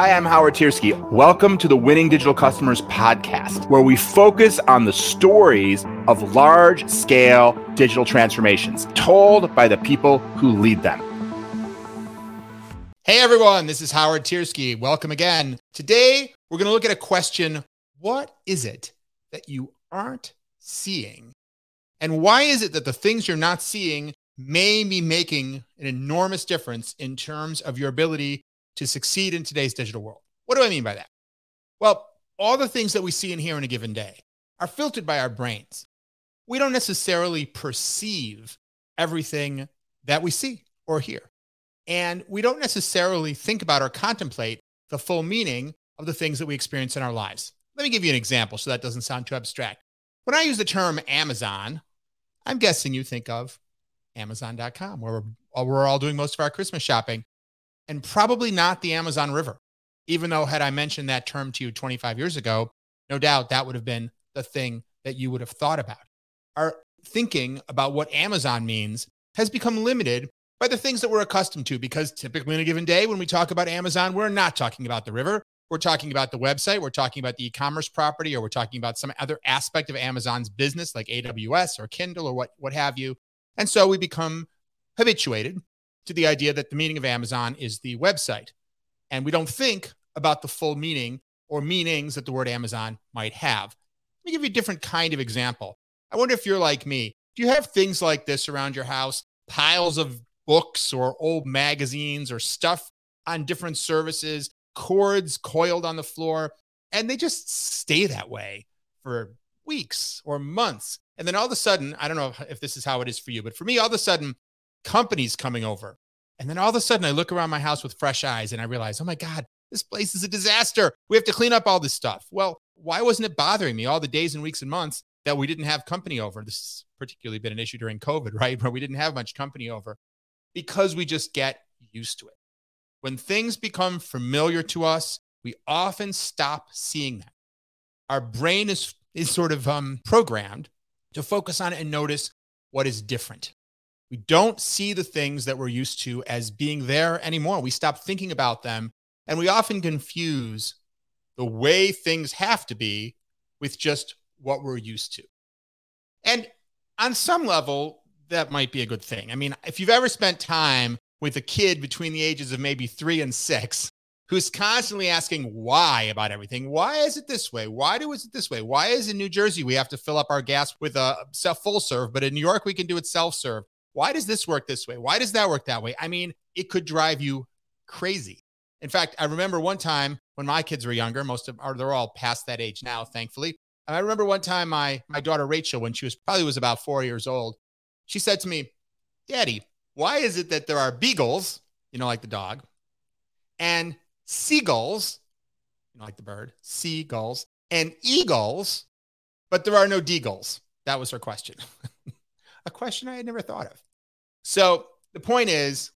Hi, I'm Howard Tiersky. Welcome to the Winning Digital Customers podcast, where we focus on the stories of large scale digital transformations told by the people who lead them. Hey everyone, this is Howard Tiersky. Welcome again. Today, we're going to look at a question What is it that you aren't seeing? And why is it that the things you're not seeing may be making an enormous difference in terms of your ability to succeed in today's digital world. What do I mean by that? Well, all the things that we see and hear in a given day are filtered by our brains. We don't necessarily perceive everything that we see or hear. And we don't necessarily think about or contemplate the full meaning of the things that we experience in our lives. Let me give you an example so that doesn't sound too abstract. When I use the term Amazon, I'm guessing you think of Amazon.com, where we're, all doing most of our Christmas shopping and probably not the Amazon River. Even though, had I mentioned that term to you 25 years ago, no doubt that would have been the thing that you would have thought about. Our thinking about what Amazon means has become limited by the things that we're accustomed to, because typically in a given day, when we talk about Amazon, we're not talking about the river. We're talking about the website, we're talking about the e commerce property, or we're talking about some other aspect of Amazon's business like AWS or Kindle or what, what have you. And so we become habituated to the idea that the meaning of Amazon is the website. And we don't think about the full meaning or meanings that the word Amazon might have. Let me give you a different kind of example. I wonder if you're like me. Do you have things like this around your house? Piles of books or old magazines or stuff on different services, cords coiled on the floor, and they just stay that way for weeks or months. And then all of a sudden, I don't know if this is how it is for you, but for me, all of a sudden, companies coming over. And then all of a sudden, I look around my house with fresh eyes and I realize, oh my God, this place is a disaster. We have to clean up all this stuff. Well, why wasn't it bothering me all the days and weeks and months that we didn't have company over? This has particularly been an issue during COVID, right? Where we didn't have much company over because we just get used to it. When things become familiar to us, we often stop seeing that. Our brain is, is sort of um, programmed to focus on it and notice what is different. We don't see the things that we're used to as being there anymore. We stop thinking about them and we often confuse the way things have to be with just what we're used to. And on some level, that might be a good thing. I mean, if you've ever spent time with a kid between the ages of maybe three and six who's constantly asking why about everything, why is it this way? Why do is it this way? Why is in New Jersey we have to fill up our gas with a full serve, but in New York we can do it self serve? Why does this work this way? Why does that work that way? I mean, it could drive you crazy. In fact, I remember one time when my kids were younger, most of are they're all past that age now, thankfully. And I remember one time my my daughter Rachel, when she was probably was about four years old, she said to me, Daddy, why is it that there are beagles, you know, like the dog, and seagulls, you know, like the bird, seagulls, and eagles, but there are no deagles? That was her question. a question I had never thought of. So the point is,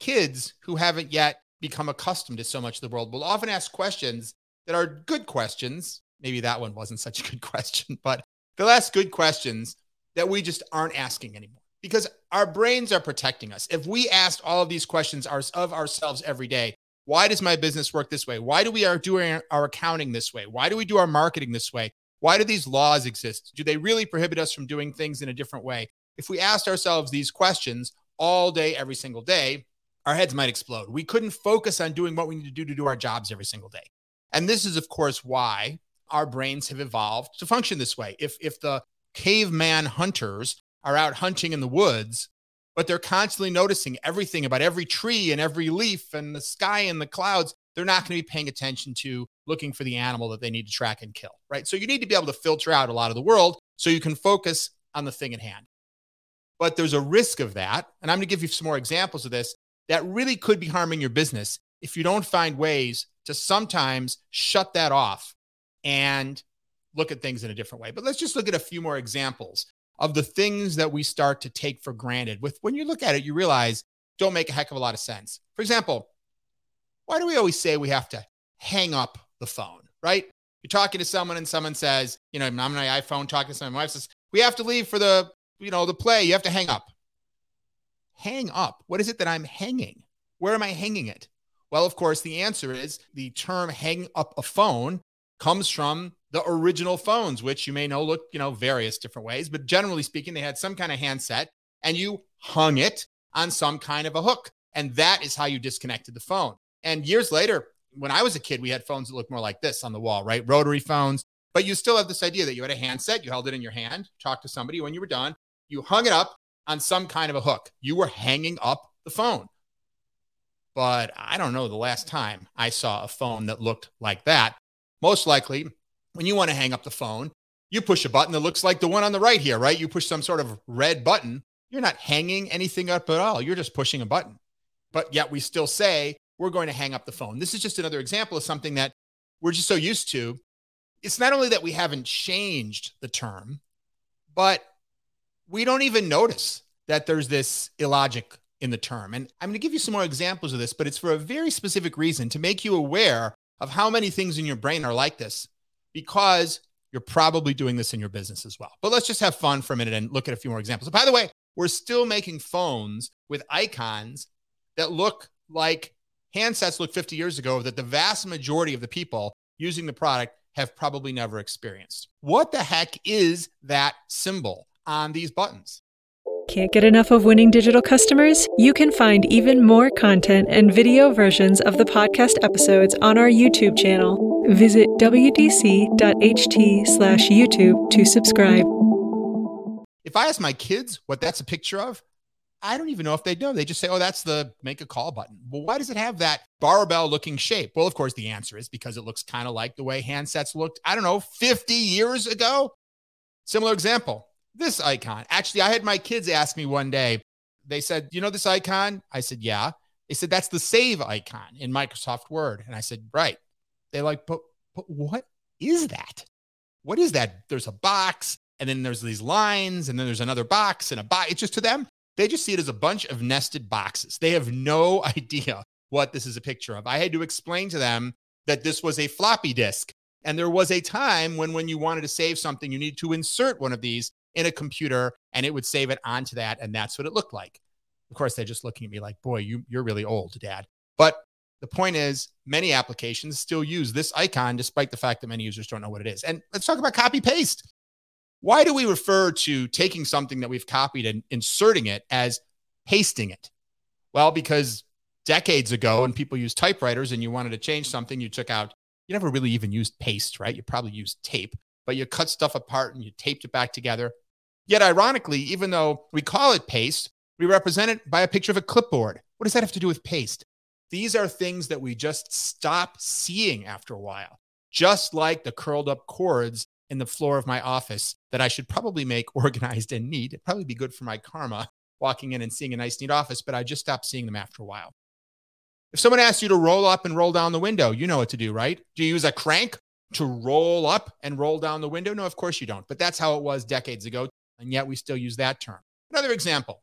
kids who haven't yet become accustomed to so much of the world will often ask questions that are good questions. Maybe that one wasn't such a good question, but they'll ask good questions that we just aren't asking anymore because our brains are protecting us. If we asked all of these questions of ourselves every day, why does my business work this way? Why do we are doing our accounting this way? Why do we do our marketing this way? Why do these laws exist? Do they really prohibit us from doing things in a different way? If we asked ourselves these questions all day, every single day, our heads might explode. We couldn't focus on doing what we need to do to do our jobs every single day. And this is, of course, why our brains have evolved to function this way. If, if the caveman hunters are out hunting in the woods, but they're constantly noticing everything about every tree and every leaf and the sky and the clouds, they're not going to be paying attention to looking for the animal that they need to track and kill, right? So you need to be able to filter out a lot of the world so you can focus on the thing at hand. But there's a risk of that. And I'm going to give you some more examples of this that really could be harming your business if you don't find ways to sometimes shut that off and look at things in a different way. But let's just look at a few more examples of the things that we start to take for granted. With when you look at it, you realize don't make a heck of a lot of sense. For example, why do we always say we have to hang up the phone, right? You're talking to someone and someone says, you know, I'm on my iPhone talking to someone. My wife says, we have to leave for the you know, the play, you have to hang up. Hang up. What is it that I'm hanging? Where am I hanging it? Well, of course, the answer is the term hang up a phone comes from the original phones, which you may know look, you know, various different ways, but generally speaking, they had some kind of handset and you hung it on some kind of a hook. And that is how you disconnected the phone. And years later, when I was a kid, we had phones that looked more like this on the wall, right? Rotary phones. But you still have this idea that you had a handset, you held it in your hand, talked to somebody. When you were done, you hung it up on some kind of a hook. You were hanging up the phone. But I don't know the last time I saw a phone that looked like that. Most likely, when you want to hang up the phone, you push a button that looks like the one on the right here, right? You push some sort of red button. You're not hanging anything up at all. You're just pushing a button. But yet we still say we're going to hang up the phone. This is just another example of something that we're just so used to. It's not only that we haven't changed the term, but we don't even notice that there's this illogic in the term. And I'm going to give you some more examples of this, but it's for a very specific reason to make you aware of how many things in your brain are like this because you're probably doing this in your business as well. But let's just have fun for a minute and look at a few more examples. By the way, we're still making phones with icons that look like handsets look 50 years ago that the vast majority of the people using the product have probably never experienced. What the heck is that symbol on these buttons? Can't get enough of winning digital customers? You can find even more content and video versions of the podcast episodes on our YouTube channel. Visit wdc.ht slash YouTube to subscribe. If I ask my kids what that's a picture of, I don't even know if they know. They just say, oh, that's the make a call button. Well, why does it have that barbell looking shape? Well, of course, the answer is because it looks kind of like the way handsets looked, I don't know, 50 years ago. Similar example this icon. Actually, I had my kids ask me one day, they said, you know this icon? I said, yeah. They said, that's the save icon in Microsoft Word. And I said, right. They're like, but, but what is that? What is that? There's a box and then there's these lines and then there's another box and a box. It's just to them, they just see it as a bunch of nested boxes. They have no idea what this is a picture of. I had to explain to them that this was a floppy disk. And there was a time when, when you wanted to save something, you needed to insert one of these in a computer and it would save it onto that. And that's what it looked like. Of course, they're just looking at me like, boy, you, you're really old, dad. But the point is, many applications still use this icon, despite the fact that many users don't know what it is. And let's talk about copy paste. Why do we refer to taking something that we've copied and inserting it as pasting it? Well, because decades ago, when people used typewriters and you wanted to change something, you took out, you never really even used paste, right? You probably used tape, but you cut stuff apart and you taped it back together. Yet, ironically, even though we call it paste, we represent it by a picture of a clipboard. What does that have to do with paste? These are things that we just stop seeing after a while, just like the curled up cords in the floor of my office that I should probably make organized and neat. It'd probably be good for my karma walking in and seeing a nice, neat office, but I just stopped seeing them after a while. If someone asks you to roll up and roll down the window, you know what to do, right? Do you use a crank to roll up and roll down the window? No, of course you don't. But that's how it was decades ago. And yet we still use that term. Another example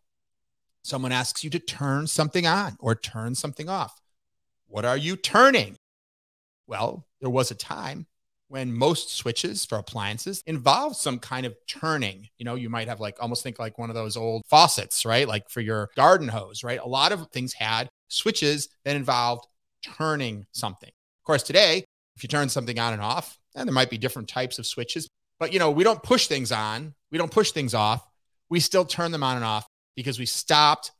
someone asks you to turn something on or turn something off. What are you turning? Well, there was a time when most switches for appliances involve some kind of turning. You know, you might have like almost think like one of those old faucets, right? Like for your garden hose, right? A lot of things had switches that involved turning something. Of course, today, if you turn something on and off, and there might be different types of switches, but you know, we don't push things on, we don't push things off. We still turn them on and off because we stopped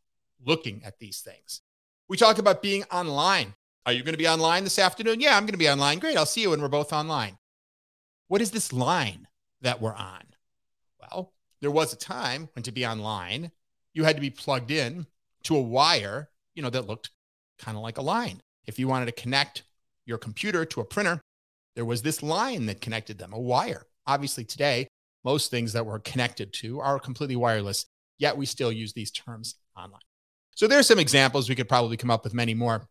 looking at these things. We talk about being online. Are you going to be online this afternoon? Yeah, I'm going to be online. Great. I'll see you when we're both online. What is this line that we're on? Well, there was a time when to be online, you had to be plugged in to a wire, you know, that looked kind of like a line. If you wanted to connect your computer to a printer, there was this line that connected them, a wire. Obviously, today, most things that we're connected to are completely wireless, yet we still use these terms online. So there's some examples. We could probably come up with many more.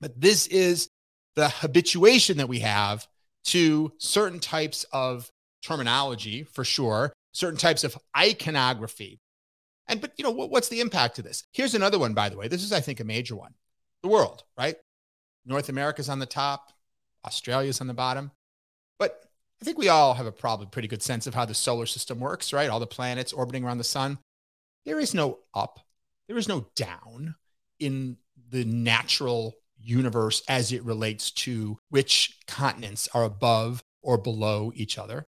But this is the habituation that we have to certain types of terminology for sure, certain types of iconography. And, but, you know, what, what's the impact of this? Here's another one, by the way. This is, I think, a major one the world, right? North America's on the top, Australia's on the bottom. But I think we all have a probably pretty good sense of how the solar system works, right? All the planets orbiting around the sun. There is no up, there is no down in the natural universe as it relates to which continents are above or below each other.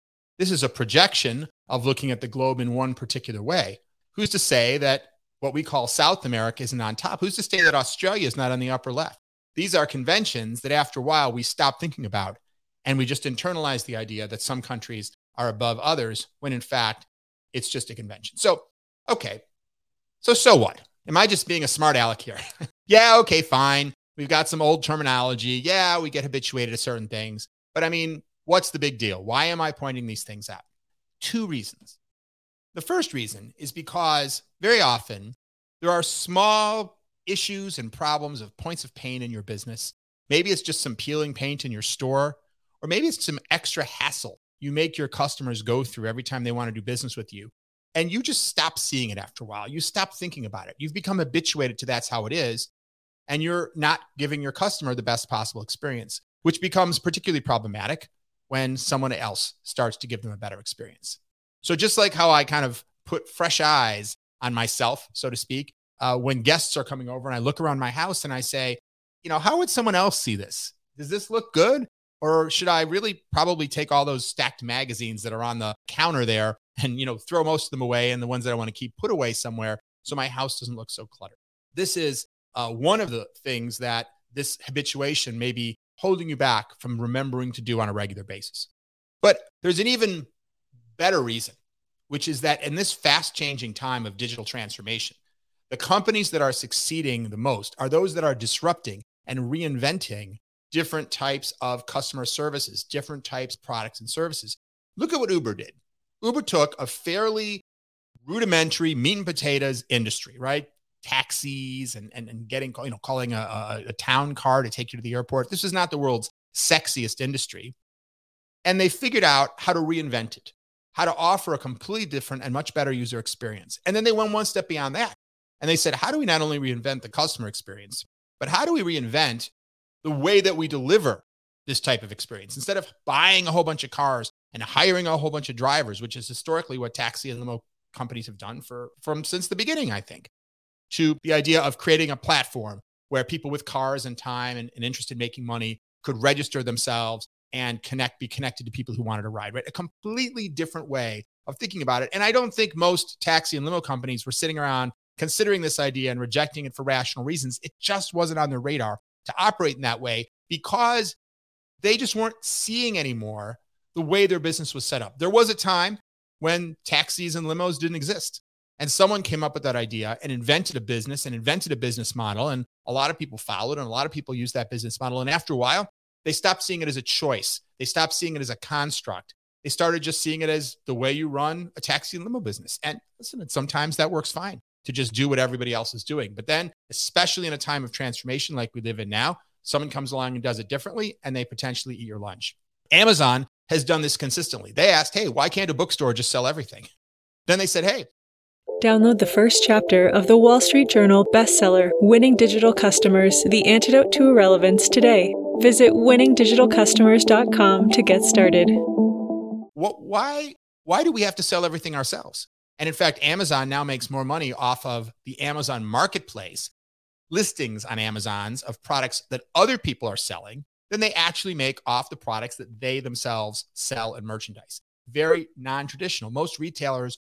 This is a projection of looking at the globe in one particular way. Who's to say that what we call South America isn't on top? Who's to say that Australia is not on the upper left? These are conventions that after a while we stop thinking about and we just internalize the idea that some countries are above others when in fact it's just a convention. So, okay. So, so what? Am I just being a smart aleck here? yeah, okay, fine. We've got some old terminology. Yeah, we get habituated to certain things. But I mean, what's the big deal? Why am I pointing these things out? Two reasons. The first reason is because very often there are small issues and problems of points of pain in your business. Maybe it's just some peeling paint in your store, or maybe it's some extra hassle you make your customers go through every time they want to do business with you. And you just stop seeing it after a while. You stop thinking about it. You've become habituated to that's how it is. And you're not giving your customer the best possible experience, which becomes particularly problematic when someone else starts to give them a better experience. So, just like how I kind of put fresh eyes on myself, so to speak, uh, when guests are coming over and I look around my house and I say, you know, how would someone else see this? Does this look good? Or should I really probably take all those stacked magazines that are on the counter there and, you know, throw most of them away and the ones that I want to keep put away somewhere so my house doesn't look so cluttered? This is uh, one of the things that this habituation may be holding you back from remembering to do on a regular basis. But there's an even better reason, which is that in this fast changing time of digital transformation, the companies that are succeeding the most are those that are disrupting and reinventing different types of customer services, different types products and services. Look at what Uber did. Uber took a fairly rudimentary meat and potatoes industry, right? Taxis and, and, and getting, you know, calling a, a, a town car to take you to the airport. This is not the world's sexiest industry. And they figured out how to reinvent it, how to offer a completely different and much better user experience. And then they went one step beyond that. And they said, how do we not only reinvent the customer experience, but how do we reinvent the way that we deliver this type of experience. Instead of buying a whole bunch of cars and hiring a whole bunch of drivers, which is historically what taxi and limo companies have done for from since the beginning, I think, to the idea of creating a platform where people with cars and time and, and interested in making money could register themselves and connect, be connected to people who wanted to ride, right? A completely different way of thinking about it. And I don't think most taxi and limo companies were sitting around considering this idea and rejecting it for rational reasons. It just wasn't on their radar to operate in that way because they just weren't seeing anymore the way their business was set up. There was a time when taxis and limos didn't exist. And someone came up with that idea and invented a business and invented a business model. And a lot of people followed and a lot of people used that business model. And after a while, they stopped seeing it as a choice. They stopped seeing it as a construct. They started just seeing it as the way you run a taxi and limo business. And listen, sometimes that works fine to just do what everybody else is doing. But then, especially in a time of transformation like we live in now, someone comes along and does it differently and they potentially eat your lunch. Amazon has done this consistently. They asked, hey, why can't a bookstore just sell everything? Then they said, hey, Download the first chapter of the Wall Street Journal bestseller, Winning Digital Customers The Antidote to Irrelevance today. Visit winningdigitalcustomers.com to get started. What, why, why do we have to sell everything ourselves? And in fact, Amazon now makes more money off of the Amazon marketplace listings on Amazon's of products that other people are selling than they actually make off the products that they themselves sell and merchandise. Very non traditional. Most retailers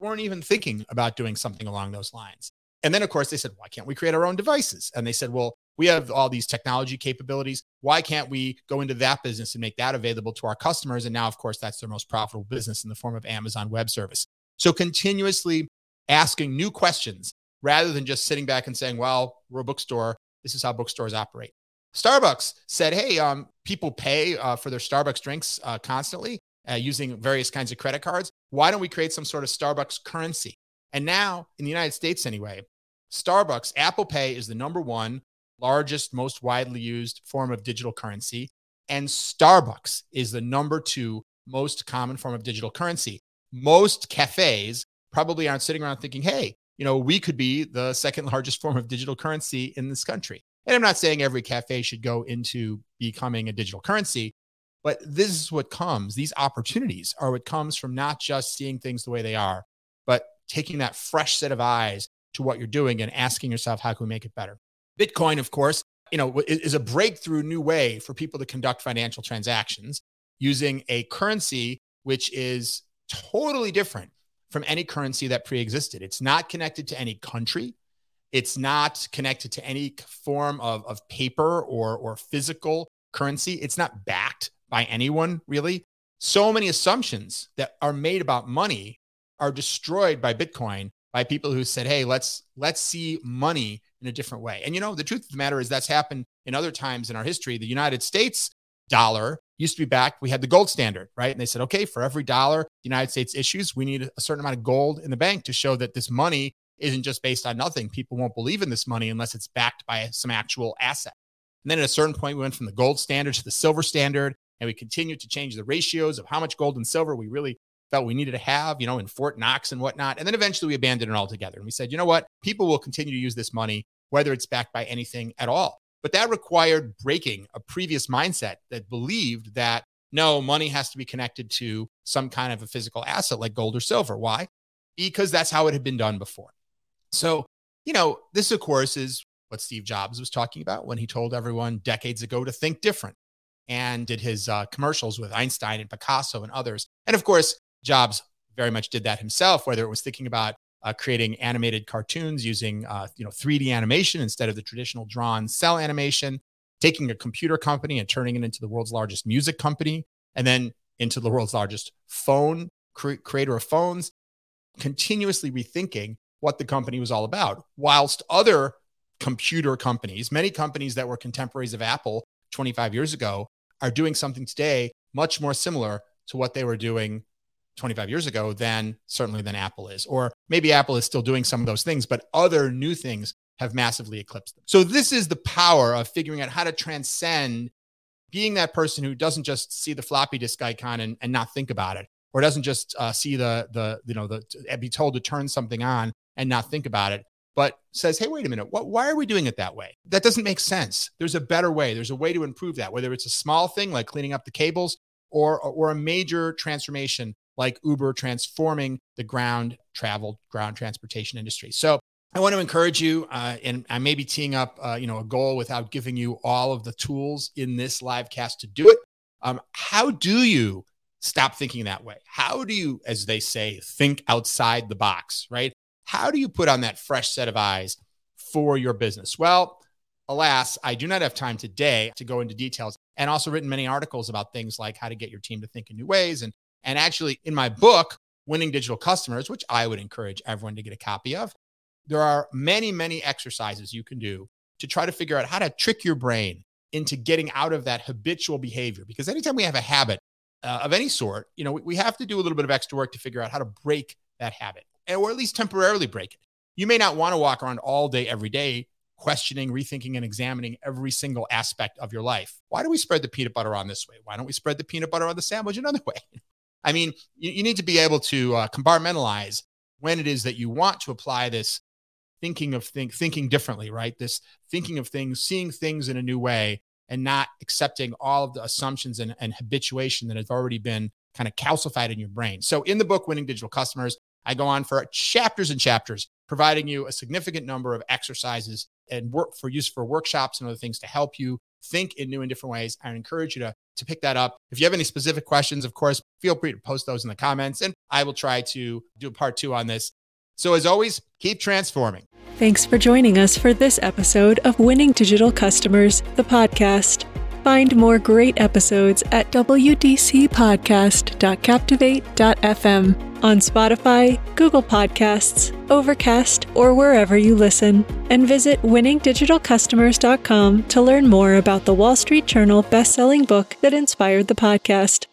weren't even thinking about doing something along those lines. And then, of course, they said, why can't we create our own devices? And they said, well, we have all these technology capabilities. Why can't we go into that business and make that available to our customers? And now, of course, that's their most profitable business in the form of Amazon Web Service. So continuously asking new questions rather than just sitting back and saying, well, we're a bookstore. This is how bookstores operate. Starbucks said, hey, um, people pay uh, for their Starbucks drinks uh, constantly uh, using various kinds of credit cards. Why don't we create some sort of Starbucks currency? And now, in the United States anyway, Starbucks, Apple Pay is the number one largest, most widely used form of digital currency. And Starbucks is the number two most common form of digital currency most cafes probably aren't sitting around thinking, hey, you know, we could be the second largest form of digital currency in this country. And I'm not saying every cafe should go into becoming a digital currency, but this is what comes. These opportunities are what comes from not just seeing things the way they are, but taking that fresh set of eyes to what you're doing and asking yourself, how can we make it better? Bitcoin, of course, you know, is a breakthrough new way for people to conduct financial transactions using a currency which is totally different from any currency that pre-existed. It's not connected to any country. It's not connected to any form of, of paper or, or physical currency. It's not backed by anyone, really. So many assumptions that are made about money are destroyed by Bitcoin by people who said, "Hey, let's let's see money in a different way." And you know, the truth of the matter is that's happened in other times in our history. The United States dollar used to be backed. We had the gold standard, right? And they said, "Okay, for every dollar the United States issues, we need a certain amount of gold in the bank to show that this money isn't just based on nothing. People won't believe in this money unless it's backed by some actual asset." And then at a certain point, we went from the gold standard to the silver standard, and we continued to change the ratios of how much gold and silver we really felt we needed to have, you know, in Fort Knox and whatnot. And then eventually we abandoned it altogether. And we said, you know what? People will continue to use this money, whether it's backed by anything at all. But that required breaking a previous mindset that believed that no, money has to be connected to some kind of a physical asset like gold or silver. Why? Because that's how it had been done before. So, you know, this, of course, is what Steve Jobs was talking about when he told everyone decades ago to think different and did his uh, commercials with Einstein and Picasso and others. And of course, Jobs very much did that himself, whether it was thinking about uh, creating animated cartoons using uh, you know 3D animation instead of the traditional drawn cel animation, taking a computer company and turning it into the world's largest music company, and then into the world's largest phone cre- creator of phones, continuously rethinking what the company was all about. Whilst other computer companies, many companies that were contemporaries of Apple 25 years ago, are doing something today much more similar to what they were doing 25 years ago than certainly than Apple is. Or maybe Apple is still doing some of those things, but other new things have massively eclipsed them. So this is the power of figuring out how to transcend being that person who doesn't just see the floppy disk icon and, and not think about it, or doesn't just uh, see the the you know the be told to turn something on and not think about it, but says, hey, wait a minute, what, why are we doing it that way? That doesn't make sense. There's a better way. There's a way to improve that, whether it's a small thing like cleaning up the cables or or a major transformation like Uber transforming the ground travel, ground transportation industry. So I want to encourage you, uh, and I may be teeing up, uh, you know, a goal without giving you all of the tools in this live cast to do it. Um, how do you stop thinking that way? How do you, as they say, think outside the box, right? How do you put on that fresh set of eyes for your business? Well, alas, I do not have time today to go into details and also written many articles about things like how to get your team to think in new ways and and actually, in my book, Winning Digital Customers, which I would encourage everyone to get a copy of, there are many, many exercises you can do to try to figure out how to trick your brain into getting out of that habitual behavior. Because anytime we have a habit uh, of any sort, you know, we, we have to do a little bit of extra work to figure out how to break that habit, or at least temporarily break it. You may not want to walk around all day, every day, questioning, rethinking, and examining every single aspect of your life. Why do we spread the peanut butter on this way? Why don't we spread the peanut butter on the sandwich another way? I mean, you, you need to be able to uh, compartmentalize when it is that you want to apply this thinking of think, thinking differently, right? This thinking of things, seeing things in a new way, and not accepting all of the assumptions and, and habituation that has already been kind of calcified in your brain. So, in the book, Winning Digital Customers, I go on for chapters and chapters, providing you a significant number of exercises and work for use for workshops and other things to help you think in new and different ways. I encourage you to, to pick that up. If you have any specific questions, of course, feel free to post those in the comments and I will try to do a part two on this. So, as always, keep transforming. Thanks for joining us for this episode of Winning Digital Customers, the podcast. Find more great episodes at wdcpodcast.captivate.fm on Spotify, Google Podcasts, Overcast, or wherever you listen. And visit winningdigitalcustomers.com to learn more about the Wall Street Journal best-selling book that inspired the podcast.